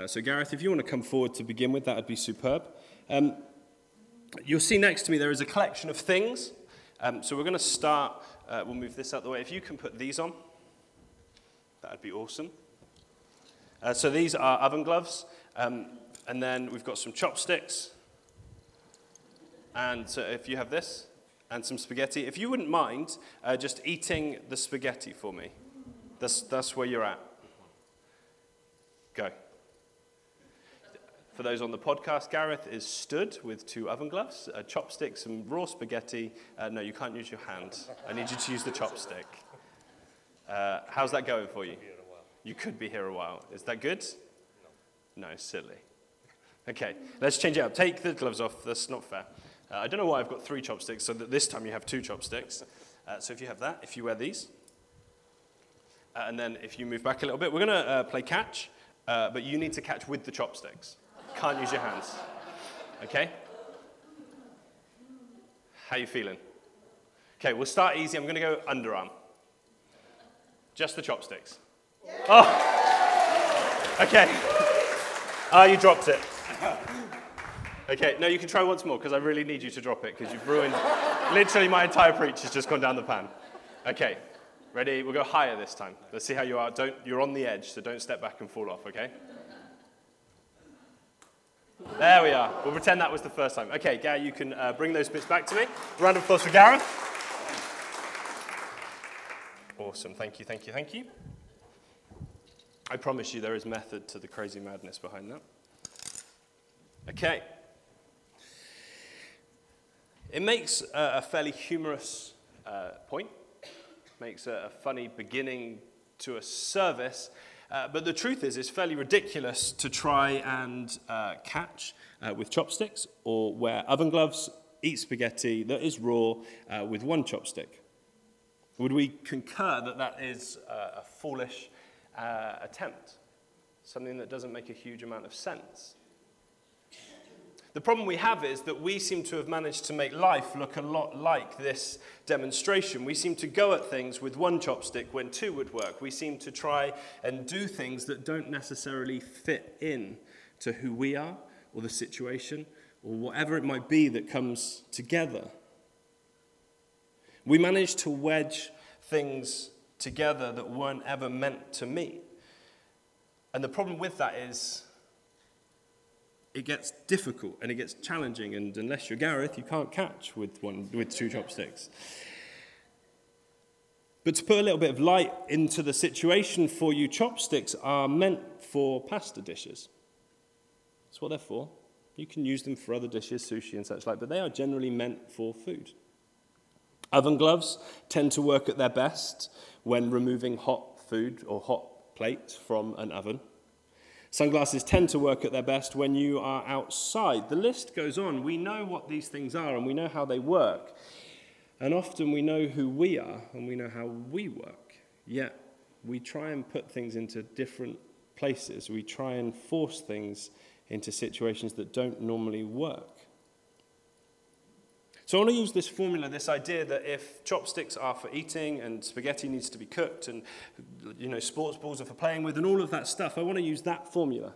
Uh, so, Gareth, if you want to come forward to begin with, that would be superb. Um, you'll see next to me there is a collection of things. Um, so, we're going to start, uh, we'll move this out the way. If you can put these on, that would be awesome. Uh, so, these are oven gloves. Um, and then we've got some chopsticks. And so, if you have this, and some spaghetti. If you wouldn't mind uh, just eating the spaghetti for me, that's, that's where you're at. Go. For those on the podcast, Gareth is stood with two oven gloves, a chopstick, some raw spaghetti. Uh, no, you can't use your hand. I need you to use the chopstick. Uh, how's that going for you? You could be here a while. Is that good? No. No, silly. Okay, let's change it up. Take the gloves off. That's not fair. Uh, I don't know why I've got three chopsticks, so that this time you have two chopsticks. Uh, so if you have that, if you wear these, uh, and then if you move back a little bit, we're going to uh, play catch, uh, but you need to catch with the chopsticks. Can't use your hands. Okay? How you feeling? Okay, we'll start easy. I'm going to go underarm. Just the chopsticks. Oh! Okay. Ah, you dropped it. Okay, no, you can try once more because I really need you to drop it because you've ruined. literally, my entire preach has just gone down the pan. Okay, ready? We'll go higher this time. Let's see how you are. Don't, you're on the edge, so don't step back and fall off, okay? There we are. We'll pretend that was the first time. Okay, Gary, you can uh, bring those bits back to me. Round of applause for Gareth. Awesome. Thank you, thank you, thank you. I promise you there is method to the crazy madness behind that. Okay. It makes a, a fairly humorous uh, point, makes a, a, funny beginning to a service, uh, but the truth is, it's fairly ridiculous to try and uh, catch uh, with chopsticks or wear oven gloves, eat spaghetti that is raw uh, with one chopstick. Would we concur that that is a foolish uh, attempt? Something that doesn't make a huge amount of sense? The problem we have is that we seem to have managed to make life look a lot like this demonstration. We seem to go at things with one chopstick when two would work. We seem to try and do things that don't necessarily fit in to who we are or the situation or whatever it might be that comes together. We manage to wedge things together that weren't ever meant to meet. And the problem with that is it gets difficult and it gets challenging, and unless you're Gareth, you can't catch with, one, with two chopsticks. But to put a little bit of light into the situation for you, chopsticks are meant for pasta dishes. That's what they're for. You can use them for other dishes, sushi and such like, but they are generally meant for food. Oven gloves tend to work at their best when removing hot food or hot plates from an oven. Sunglasses tend to work at their best when you are outside. The list goes on. We know what these things are and we know how they work. And often we know who we are and we know how we work. Yet we try and put things into different places. We try and force things into situations that don't normally work. So I want to use this formula, this idea that if chopsticks are for eating and spaghetti needs to be cooked and you know sports balls are for playing with and all of that stuff, I want to use that formula.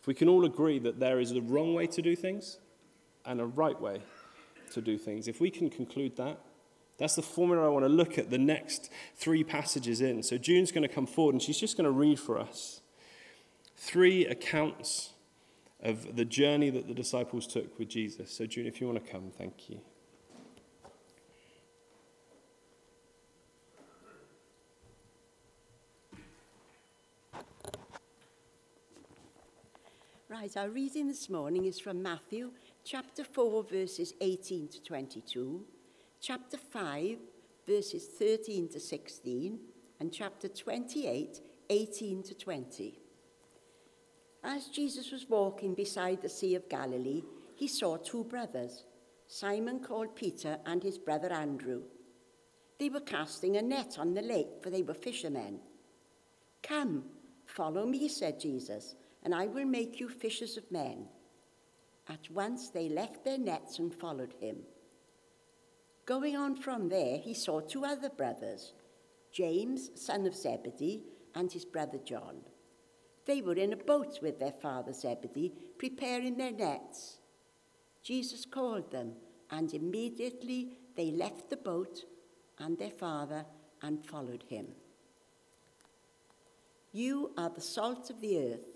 If we can all agree that there is a wrong way to do things and a right way to do things, if we can conclude that, that's the formula I want to look at the next three passages in. So June's going to come forward and she's just going to read for us three accounts of the journey that the disciples took with Jesus. So, June, if you want to come, thank you. Our reading this morning is from Matthew chapter 4, verses 18 to 22, chapter 5, verses 13 to 16, and chapter 28, 18 to 20. As Jesus was walking beside the Sea of Galilee, he saw two brothers, Simon called Peter and his brother Andrew. They were casting a net on the lake, for they were fishermen. Come, follow me, said Jesus and I will make you fishers of men. At once they left their nets and followed him. Going on from there, he saw two other brothers, James, son of Zebedee, and his brother John. They were in a boat with their father Zebedee, preparing their nets. Jesus called them, and immediately they left the boat and their father and followed him. You are the salt of the earth,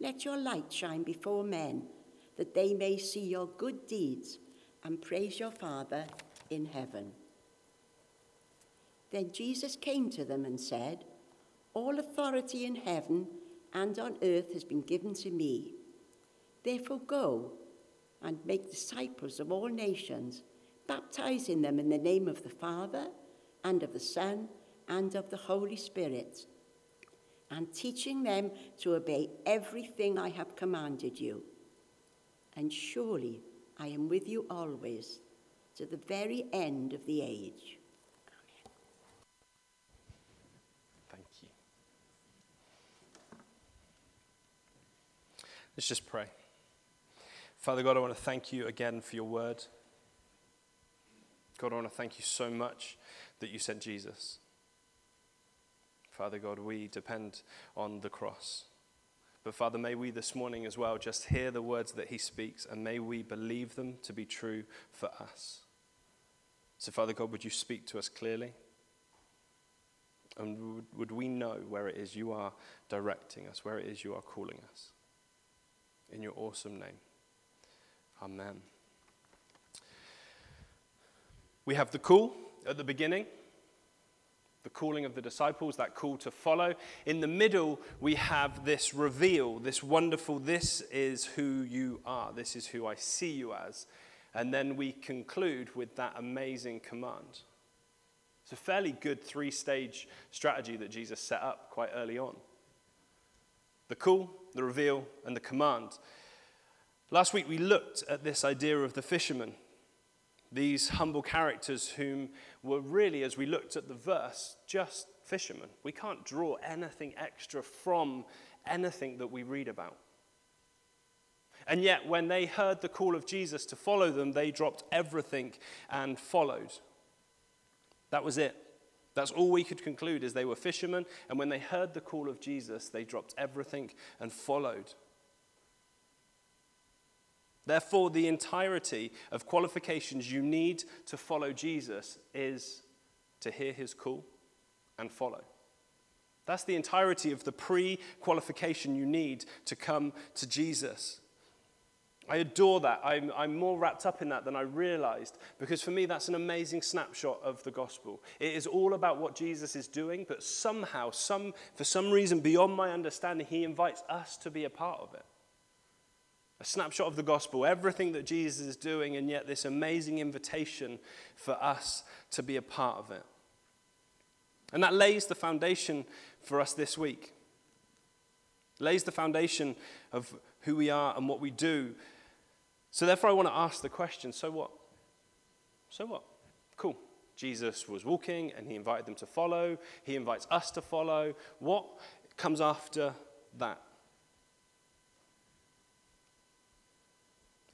let your light shine before men, that they may see your good deeds and praise your Father in heaven. Then Jesus came to them and said, All authority in heaven and on earth has been given to me. Therefore, go and make disciples of all nations, baptizing them in the name of the Father and of the Son and of the Holy Spirit, and teaching them to obey everything I have commanded you. And surely I am with you always to the very end of the age. Thank you. Let's just pray. Father God, I want to thank you again for your word. God, I want to thank you so much that you sent Jesus. Father God, we depend on the cross. But Father, may we this morning as well just hear the words that he speaks and may we believe them to be true for us. So, Father God, would you speak to us clearly? And would we know where it is you are directing us, where it is you are calling us? In your awesome name. Amen. We have the call at the beginning, the calling of the disciples, that call to follow. In the middle, we have this reveal, this wonderful, this is who you are, this is who I see you as. And then we conclude with that amazing command. It's a fairly good three stage strategy that Jesus set up quite early on the call, the reveal, and the command. Last week we looked at this idea of the fishermen, these humble characters whom were really, as we looked at the verse, just fishermen. We can't draw anything extra from anything that we read about. And yet, when they heard the call of Jesus to follow them, they dropped everything and followed. That was it. That's all we could conclude is they were fishermen, and when they heard the call of Jesus, they dropped everything and followed. Therefore, the entirety of qualifications you need to follow Jesus is to hear his call and follow. That's the entirety of the pre qualification you need to come to Jesus. I adore that. I'm, I'm, more wrapped up in that than I realized because for me, that's an amazing snapshot of the gospel. It is all about what Jesus is doing, but somehow, some, for some reason beyond my understanding, he invites us to be a part of it. A snapshot of the gospel, everything that Jesus is doing, and yet this amazing invitation for us to be a part of it. And that lays the foundation for us this week. lays the foundation of who we are and what we do so, therefore, I want to ask the question so what? So what? Cool. Jesus was walking and he invited them to follow. He invites us to follow. What comes after that?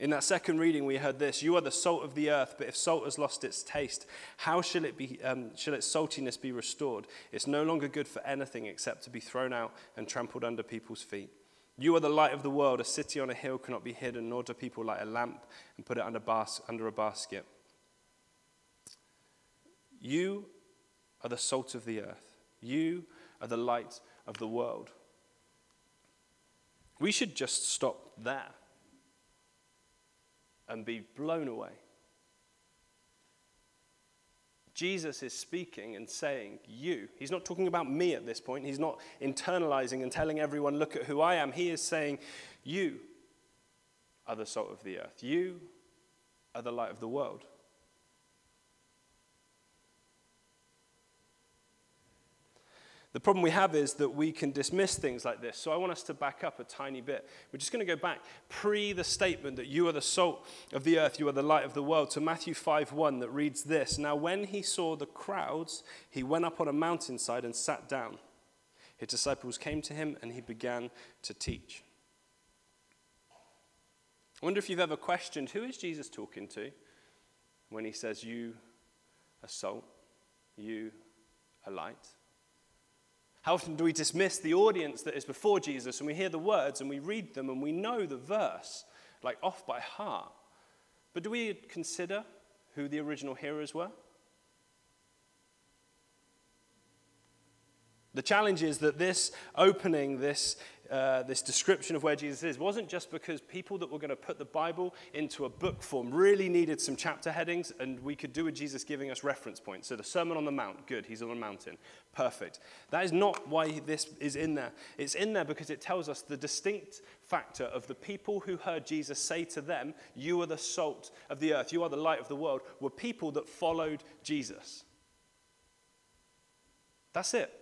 In that second reading, we heard this You are the salt of the earth, but if salt has lost its taste, how shall, it be, um, shall its saltiness be restored? It's no longer good for anything except to be thrown out and trampled under people's feet. You are the light of the world. A city on a hill cannot be hidden, nor do people light a lamp and put it under, bas- under a basket. You are the salt of the earth. You are the light of the world. We should just stop there and be blown away Jesus is speaking and saying, You. He's not talking about me at this point. He's not internalizing and telling everyone, Look at who I am. He is saying, You are the salt of the earth. You are the light of the world. The problem we have is that we can dismiss things like this. So I want us to back up a tiny bit. We're just going to go back pre the statement that you are the salt of the earth, you are the light of the world, to Matthew 5 1 that reads this Now, when he saw the crowds, he went up on a mountainside and sat down. His disciples came to him and he began to teach. I wonder if you've ever questioned who is Jesus talking to when he says, You are salt, you are light. How often do we dismiss the audience that is before Jesus and we hear the words and we read them and we know the verse, like off by heart? But do we consider who the original hearers were? The challenge is that this opening, this uh, this description of where Jesus is wasn't just because people that were going to put the Bible into a book form really needed some chapter headings, and we could do with Jesus giving us reference points. So the Sermon on the Mount, good, he's on a mountain, perfect. That is not why this is in there. It's in there because it tells us the distinct factor of the people who heard Jesus say to them, You are the salt of the earth, you are the light of the world, were people that followed Jesus. That's it.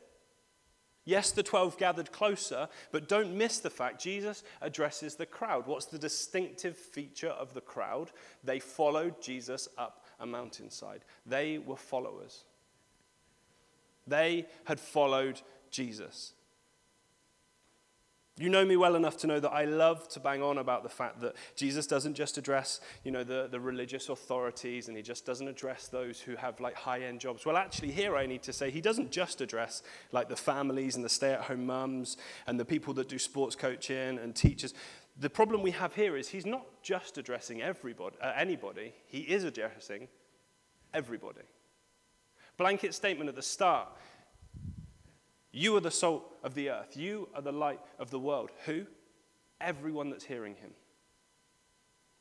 Yes, the 12 gathered closer, but don't miss the fact Jesus addresses the crowd. What's the distinctive feature of the crowd? They followed Jesus up a mountainside. They were followers. They had followed Jesus. You know me well enough to know that I love to bang on about the fact that Jesus doesn't just address, you know, the, the religious authorities and he just doesn't address those who have like high-end jobs. Well, actually, here I need to say he doesn't just address like the families and the stay-at-home mums and the people that do sports coaching and teachers. The problem we have here is he's not just addressing everybody, uh, anybody. He is addressing everybody. Blanket statement at the start you are the salt of the earth. You are the light of the world. Who? Everyone that's hearing him.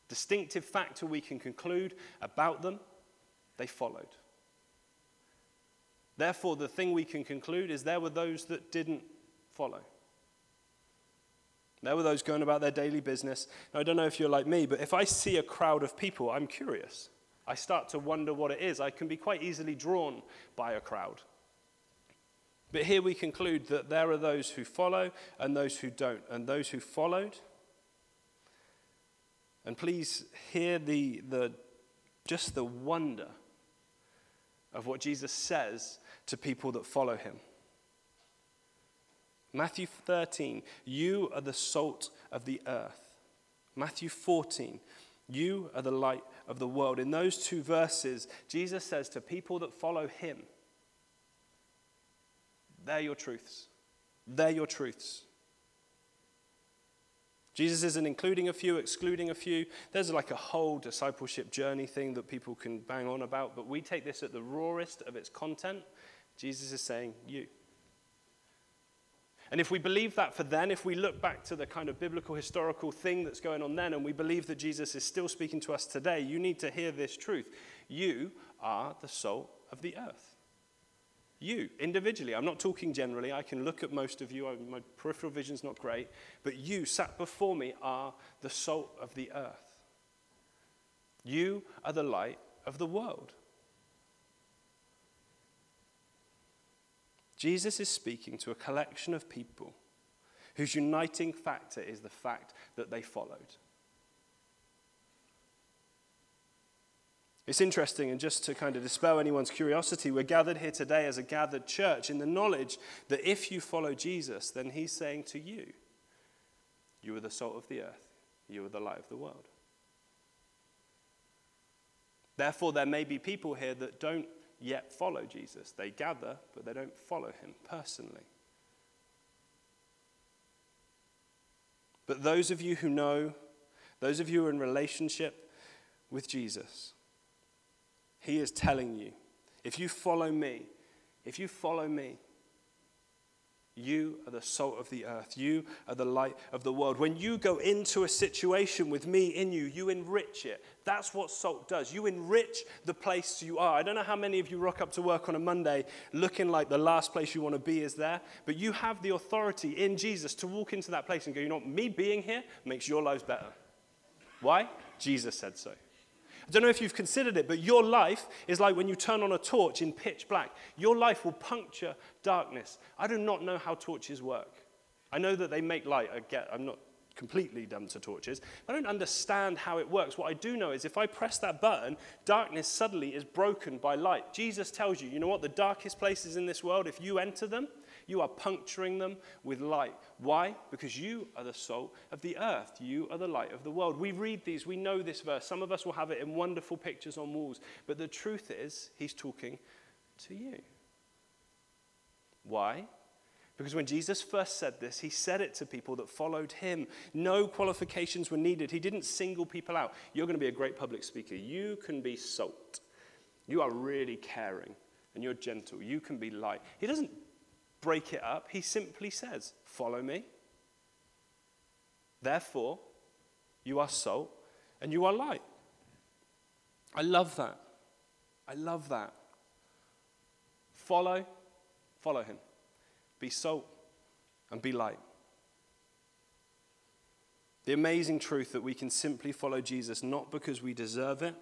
Distinctive factor we can conclude about them, they followed. Therefore, the thing we can conclude is there were those that didn't follow. There were those going about their daily business. Now, I don't know if you're like me, but if I see a crowd of people, I'm curious. I start to wonder what it is. I can be quite easily drawn by a crowd. But here we conclude that there are those who follow and those who don't. And those who followed, and please hear the, the, just the wonder of what Jesus says to people that follow him. Matthew 13, you are the salt of the earth. Matthew 14, you are the light of the world. In those two verses, Jesus says to people that follow him, they're your truths. They're your truths. Jesus isn't including a few, excluding a few. There's like a whole discipleship journey thing that people can bang on about, but we take this at the rawest of its content. Jesus is saying, You. And if we believe that for then, if we look back to the kind of biblical historical thing that's going on then, and we believe that Jesus is still speaking to us today, you need to hear this truth. You are the salt of the earth. You, individually. I'm not talking generally. I can look at most of you. My peripheral vision's not great. But you, sat before me, are the salt of the earth. You are the light of the world. Jesus is speaking to a collection of people whose uniting factor is the fact that they followed. It's interesting, and just to kind of dispel anyone's curiosity, we're gathered here today as a gathered church in the knowledge that if you follow Jesus, then he's saying to you, You are the salt of the earth, you are the light of the world. Therefore, there may be people here that don't yet follow Jesus. They gather, but they don't follow him personally. But those of you who know, those of you who are in relationship with Jesus, he is telling you if you follow me, if you follow me, you are the salt of the earth. You are the light of the world. When you go into a situation with me in you, you enrich it. That's what salt does. You enrich the place you are. I don't know how many of you rock up to work on a Monday looking like the last place you want to be is there, but you have the authority in Jesus to walk into that place and go, you know, me being here makes your lives better. Why? Jesus said so. I don't know if you've considered it, but your life is like when you turn on a torch in pitch black. Your life will puncture darkness. I do not know how torches work. I know that they make light. I get, I'm not completely dumb to torches. I don't understand how it works. What I do know is if I press that button, darkness suddenly is broken by light. Jesus tells you, you know what? The darkest places in this world, if you enter them, you are puncturing them with light. Why? Because you are the salt of the earth. You are the light of the world. We read these, we know this verse. Some of us will have it in wonderful pictures on walls. But the truth is, he's talking to you. Why? Because when Jesus first said this, he said it to people that followed him. No qualifications were needed. He didn't single people out. You're going to be a great public speaker. You can be salt. You are really caring and you're gentle. You can be light. He doesn't break it up. He simply says, Follow me. Therefore, you are salt and you are light. I love that. I love that. Follow, follow him. Be salt and be light. The amazing truth that we can simply follow Jesus not because we deserve it,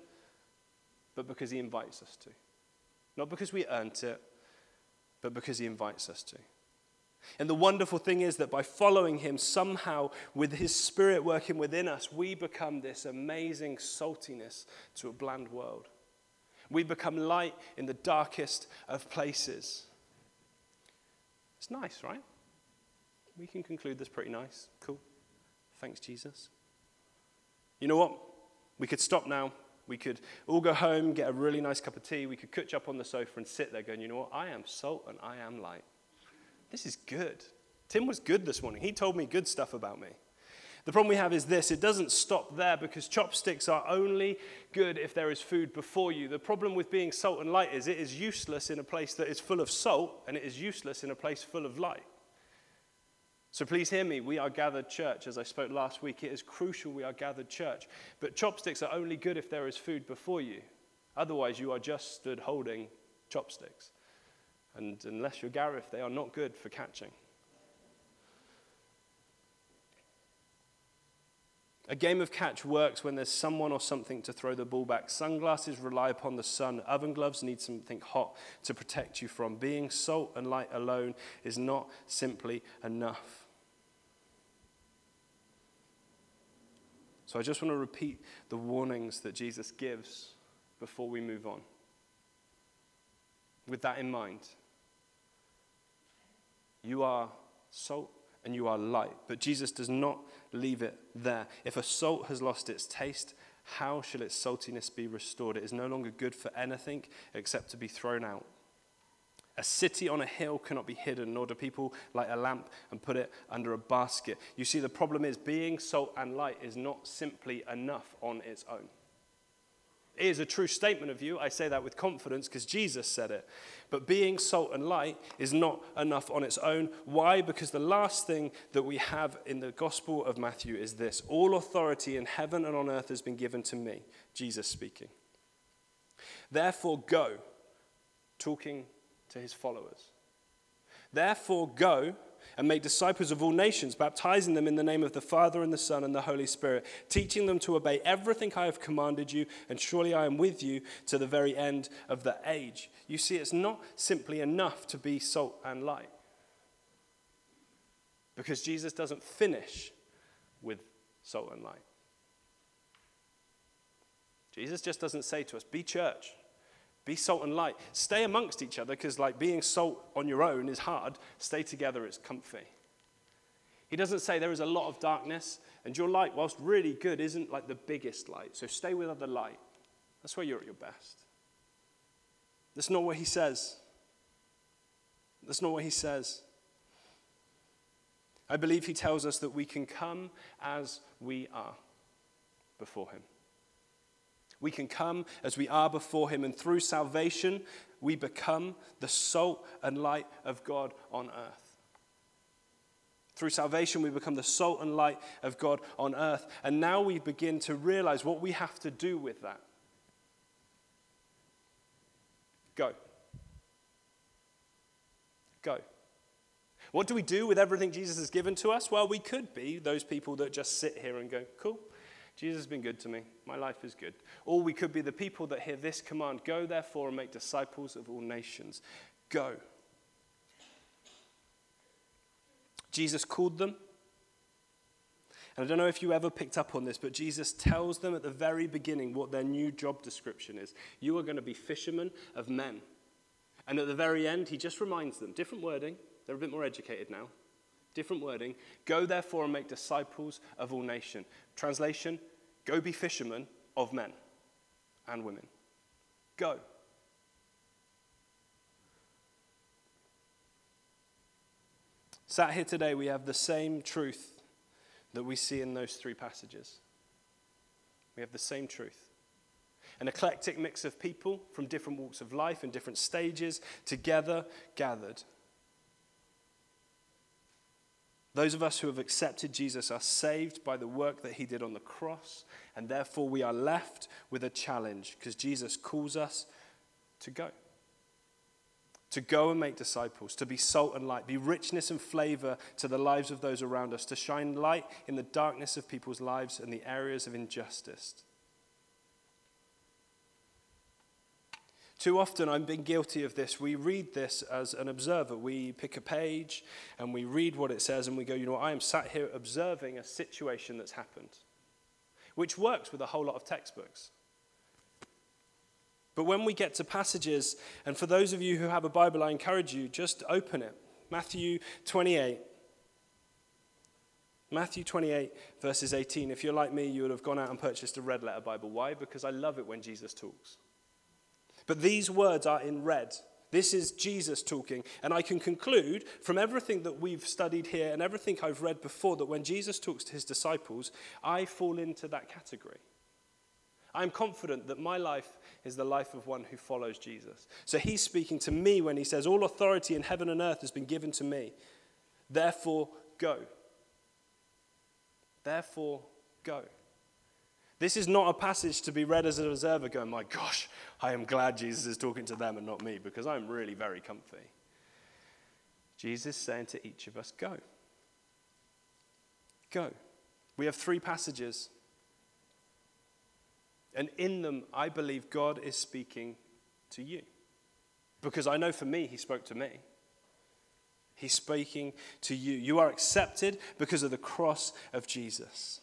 but because he invites us to. Not because we earned it, but because he invites us to. And the wonderful thing is that by following him, somehow with his spirit working within us, we become this amazing saltiness to a bland world. We become light in the darkest of places. It's nice, right? We can conclude this pretty nice. Cool. Thanks, Jesus. You know what? We could stop now. We could all go home, get a really nice cup of tea. We could catch up on the sofa and sit there going, you know what? I am salt and I am light. This is good. Tim was good this morning. He told me good stuff about me. The problem we have is this it doesn't stop there because chopsticks are only good if there is food before you. The problem with being salt and light is it is useless in a place that is full of salt and it is useless in a place full of light. So please hear me. We are gathered church. As I spoke last week, it is crucial we are gathered church. But chopsticks are only good if there is food before you. Otherwise, you are just stood holding chopsticks. And unless you're Gareth, they are not good for catching. A game of catch works when there's someone or something to throw the ball back. Sunglasses rely upon the sun. Oven gloves need something hot to protect you from. Being salt and light alone is not simply enough. So I just want to repeat the warnings that Jesus gives before we move on. With that in mind, you are salt and you are light. But Jesus does not leave it there. If a salt has lost its taste, how shall its saltiness be restored? It is no longer good for anything except to be thrown out. A city on a hill cannot be hidden, nor do people light a lamp and put it under a basket. You see, the problem is being salt and light is not simply enough on its own. It is a true statement of you. I say that with confidence because Jesus said it. But being salt and light is not enough on its own. Why? Because the last thing that we have in the Gospel of Matthew is this All authority in heaven and on earth has been given to me, Jesus speaking. Therefore, go, talking to his followers. Therefore, go and make disciples of all nations, baptizing them in the name of the Father and the Son and the Holy Spirit, teaching them to obey everything I have commanded you, and surely I am with you to the very end of the age. You see, it's not simply enough to be salt and light. Because Jesus doesn't finish with salt and light. Jesus just doesn't say to us, be church. Be salt and light. Stay amongst each other because, like, being salt on your own is hard. Stay together, it's comfy. He doesn't say there is a lot of darkness, and your light, whilst really good, isn't like the biggest light. So stay with other light. That's where you're at your best. That's not what he says. That's not what he says. I believe he tells us that we can come as we are before him. We can come as we are before Him, and through salvation, we become the salt and light of God on earth. Through salvation, we become the salt and light of God on earth. And now we begin to realize what we have to do with that. Go. Go. What do we do with everything Jesus has given to us? Well, we could be those people that just sit here and go, cool, Jesus has been good to me. My life is good. Or we could be the people that hear this command go, therefore, and make disciples of all nations. Go. Jesus called them. And I don't know if you ever picked up on this, but Jesus tells them at the very beginning what their new job description is. You are going to be fishermen of men. And at the very end, he just reminds them different wording, they're a bit more educated now. Different wording. Go therefore and make disciples of all nation. Translation Go be fishermen of men and women. Go. Sat here today, we have the same truth that we see in those three passages. We have the same truth. An eclectic mix of people from different walks of life and different stages, together gathered. Those of us who have accepted Jesus are saved by the work that he did on the cross, and therefore we are left with a challenge because Jesus calls us to go. To go and make disciples, to be salt and light, be richness and flavor to the lives of those around us, to shine light in the darkness of people's lives and the areas of injustice. Too often, I've been guilty of this. We read this as an observer. We pick a page and we read what it says and we go, you know, I am sat here observing a situation that's happened, which works with a whole lot of textbooks. But when we get to passages, and for those of you who have a Bible, I encourage you, just open it. Matthew 28. Matthew 28, verses 18. If you're like me, you would have gone out and purchased a red letter Bible. Why? Because I love it when Jesus talks. But these words are in red. This is Jesus talking. And I can conclude from everything that we've studied here and everything I've read before that when Jesus talks to his disciples, I fall into that category. I'm confident that my life is the life of one who follows Jesus. So he's speaking to me when he says, All authority in heaven and earth has been given to me. Therefore, go. Therefore, go. This is not a passage to be read as an observer going, My gosh, I am glad Jesus is talking to them and not me because I'm really very comfy. Jesus saying to each of us, Go. Go. We have three passages. And in them, I believe God is speaking to you. Because I know for me, He spoke to me. He's speaking to you. You are accepted because of the cross of Jesus.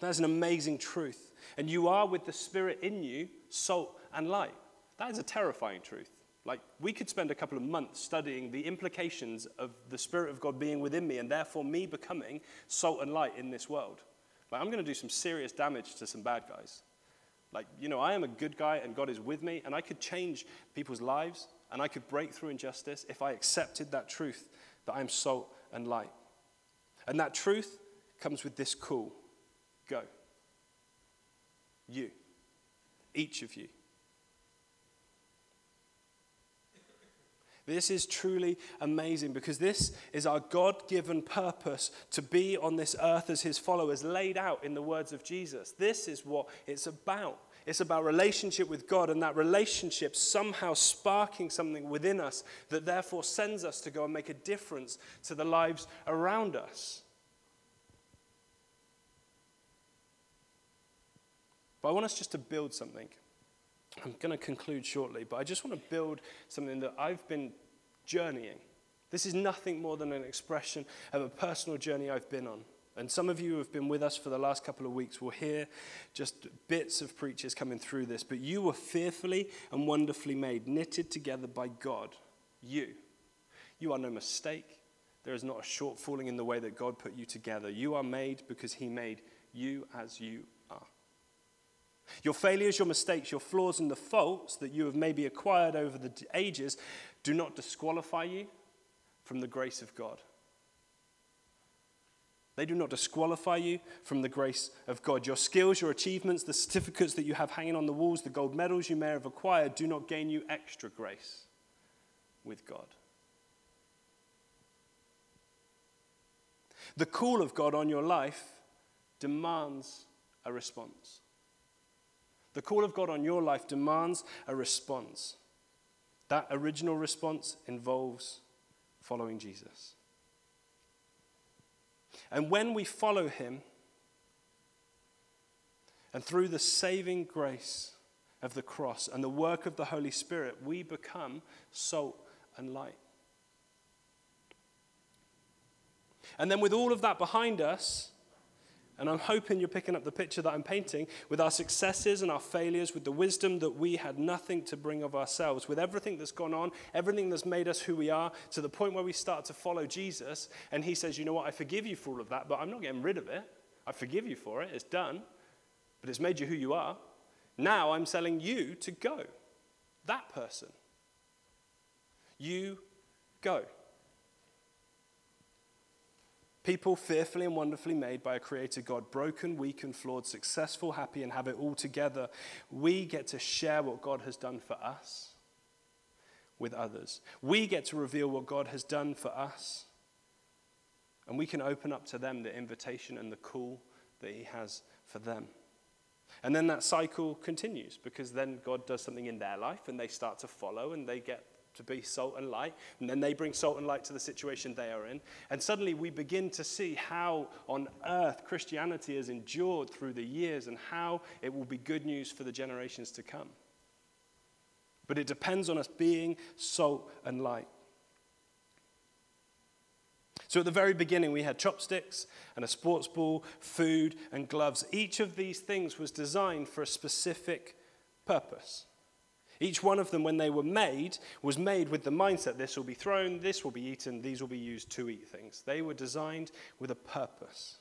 That's an amazing truth. And you are, with the Spirit in you, salt and light. That is a terrifying truth. Like, we could spend a couple of months studying the implications of the Spirit of God being within me and therefore me becoming salt and light in this world. Like, I'm going to do some serious damage to some bad guys. Like, you know, I am a good guy and God is with me, and I could change people's lives and I could break through injustice if I accepted that truth that I'm salt and light. And that truth comes with this call Go. You. Each of you. This is truly amazing because this is our God given purpose to be on this earth as his followers, laid out in the words of Jesus. This is what it's about. It's about relationship with God, and that relationship somehow sparking something within us that therefore sends us to go and make a difference to the lives around us. But I want us just to build something. I'm going to conclude shortly, but I just want to build something that I've been journeying. This is nothing more than an expression of a personal journey I've been on. And some of you who have been with us for the last couple of weeks will hear just bits of preachers coming through this. But you were fearfully and wonderfully made, knitted together by God. You. You are no mistake. There is not a shortfalling in the way that God put you together. You are made because He made you as you your failures, your mistakes, your flaws, and the faults that you have maybe acquired over the ages do not disqualify you from the grace of God. They do not disqualify you from the grace of God. Your skills, your achievements, the certificates that you have hanging on the walls, the gold medals you may have acquired do not gain you extra grace with God. The call of God on your life demands a response. The call of God on your life demands a response. That original response involves following Jesus. And when we follow him, And through the saving grace of the cross and the work of the Holy Spirit, we become salt and light. And then, with all of that behind us, and I'm hoping you're picking up the picture that I'm painting with our successes and our failures, with the wisdom that we had nothing to bring of ourselves, with everything that's gone on, everything that's made us who we are, to the point where we start to follow Jesus. And he says, You know what? I forgive you for all of that, but I'm not getting rid of it. I forgive you for it. It's done, but it's made you who you are. Now I'm telling you to go. That person. You go. People fearfully and wonderfully made by a creator God, broken, weak, and flawed, successful, happy, and have it all together. We get to share what God has done for us with others. We get to reveal what God has done for us. And we can open up to them the invitation and the call that He has for them. And then that cycle continues because then God does something in their life and they start to follow and they get to be salt and light. And then they bring salt and light to the situation they are in. And suddenly we begin to see how on earth Christianity has endured through the years and how it will be good news for the generations to come. But it depends on us being salt and light. So at the very beginning, we had chopsticks and a sports ball, food, and gloves. Each of these things was designed for a specific purpose. Each one of them, when they were made, was made with the mindset this will be thrown, this will be eaten, these will be used to eat things. They were designed with a purpose.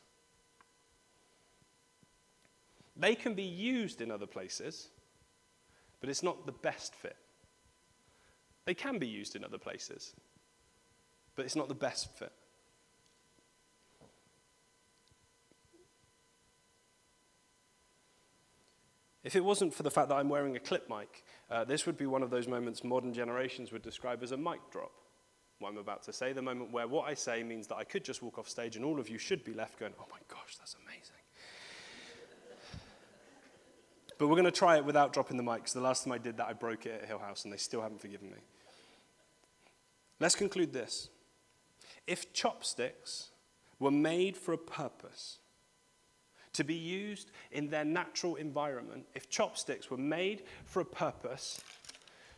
They can be used in other places, but it's not the best fit. They can be used in other places, but it's not the best fit. If it wasn't for the fact that I'm wearing a clip mic, uh, this would be one of those moments modern generations would describe as a mic drop. What I'm about to say, the moment where what I say means that I could just walk off stage and all of you should be left going, oh my gosh, that's amazing. but we're going to try it without dropping the mic, because the last time I did that, I broke it at Hill House and they still haven't forgiven me. Let's conclude this. If chopsticks were made for a purpose, to be used in their natural environment, if chopsticks were made for a purpose,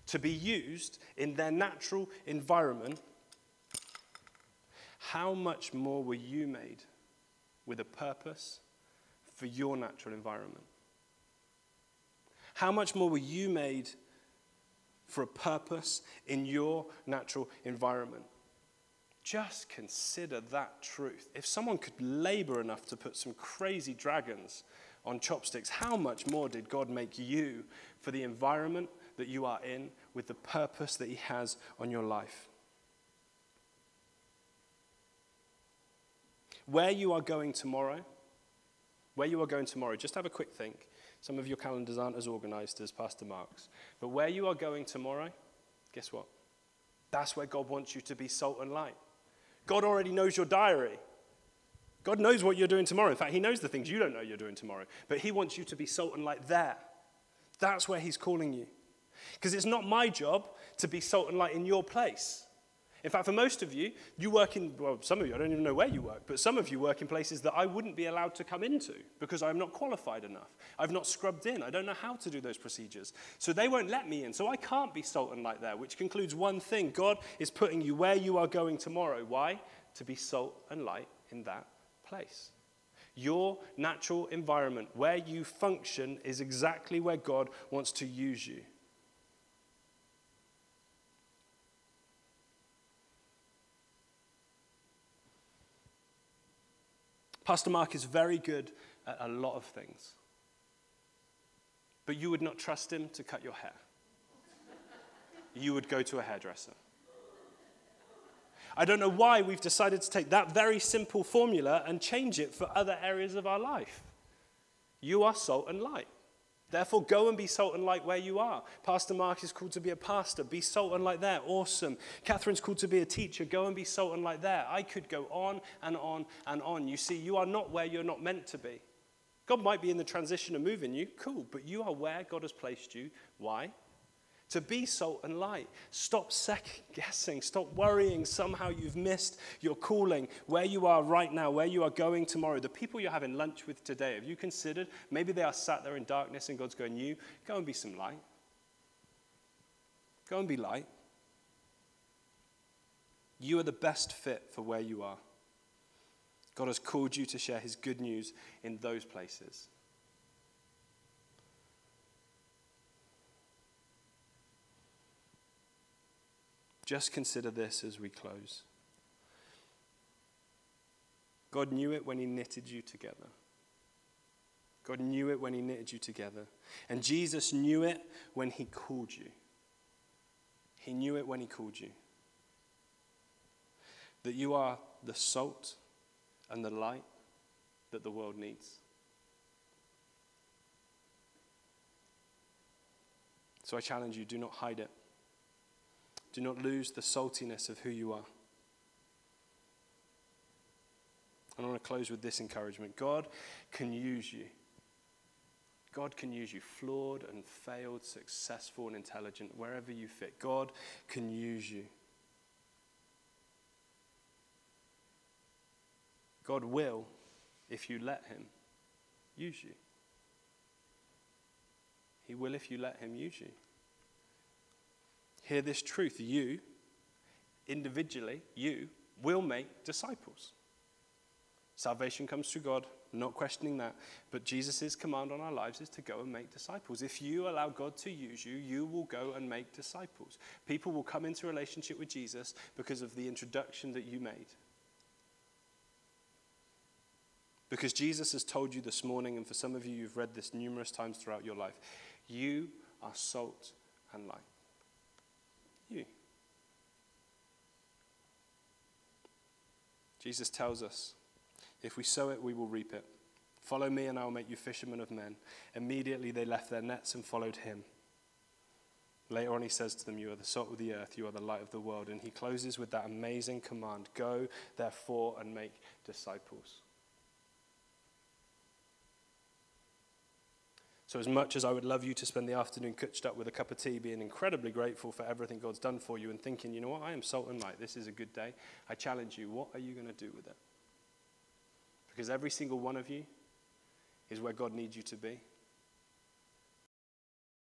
to be used in their natural environment, how much more were you made with a purpose for your natural environment? How much more were you made for a purpose in your natural environment? Just consider that truth. If someone could labor enough to put some crazy dragons on chopsticks, how much more did God make you for the environment that you are in with the purpose that He has on your life? Where you are going tomorrow, where you are going tomorrow, just have a quick think. Some of your calendars aren't as organized as Pastor Mark's. But where you are going tomorrow, guess what? That's where God wants you to be salt and light. God already knows your diary. God knows what you're doing tomorrow. In fact, He knows the things you don't know you're doing tomorrow. But He wants you to be salt and light there. That's where He's calling you. Because it's not my job to be salt and light in your place. In fact, for most of you, you work in, well, some of you, I don't even know where you work, but some of you work in places that I wouldn't be allowed to come into because I'm not qualified enough. I've not scrubbed in. I don't know how to do those procedures. So they won't let me in. So I can't be salt and light there, which concludes one thing God is putting you where you are going tomorrow. Why? To be salt and light in that place. Your natural environment, where you function, is exactly where God wants to use you. Pastor Mark is very good at a lot of things. But you would not trust him to cut your hair. You would go to a hairdresser. I don't know why we've decided to take that very simple formula and change it for other areas of our life. You are salt and light. Therefore, go and be salt and light where you are. Pastor Mark is called to be a pastor. Be salt and light there. Awesome. Catherine's called to be a teacher. Go and be salt and light there. I could go on and on and on. You see, you are not where you're not meant to be. God might be in the transition of moving you. Cool. But you are where God has placed you. Why? To be salt and light. Stop second guessing. Stop worrying. Somehow you've missed your calling, where you are right now, where you are going tomorrow. The people you're having lunch with today, have you considered? Maybe they are sat there in darkness and God's going, You, go and be some light. Go and be light. You are the best fit for where you are. God has called you to share his good news in those places. Just consider this as we close. God knew it when He knitted you together. God knew it when He knitted you together. And Jesus knew it when He called you. He knew it when He called you. That you are the salt and the light that the world needs. So I challenge you do not hide it. Do not lose the saltiness of who you are. And I want to close with this encouragement God can use you. God can use you, flawed and failed, successful and intelligent, wherever you fit. God can use you. God will, if you let Him, use you. He will if you let Him use you hear this truth. You, individually, you will make disciples. Salvation comes through God, not questioning that. But Jesus' command on our lives is to go and make disciples. If you allow God to use you, you will go and make disciples. People will come into relationship with Jesus because of the introduction that you made. Because Jesus has told you this morning, and for some of you, you've read this numerous times throughout your life, you are salt and light. You. Jesus tells us, if we sow it, we will reap it. Follow me, and I will make you fishermen of men. Immediately they left their nets and followed him. Later on, he says to them, You are the salt of the earth, you are the light of the world. And he closes with that amazing command Go, therefore, and make disciples. So, as much as I would love you to spend the afternoon couched up with a cup of tea, being incredibly grateful for everything God's done for you, and thinking, you know what, I am salt and light, this is a good day, I challenge you, what are you going to do with it? Because every single one of you is where God needs you to be.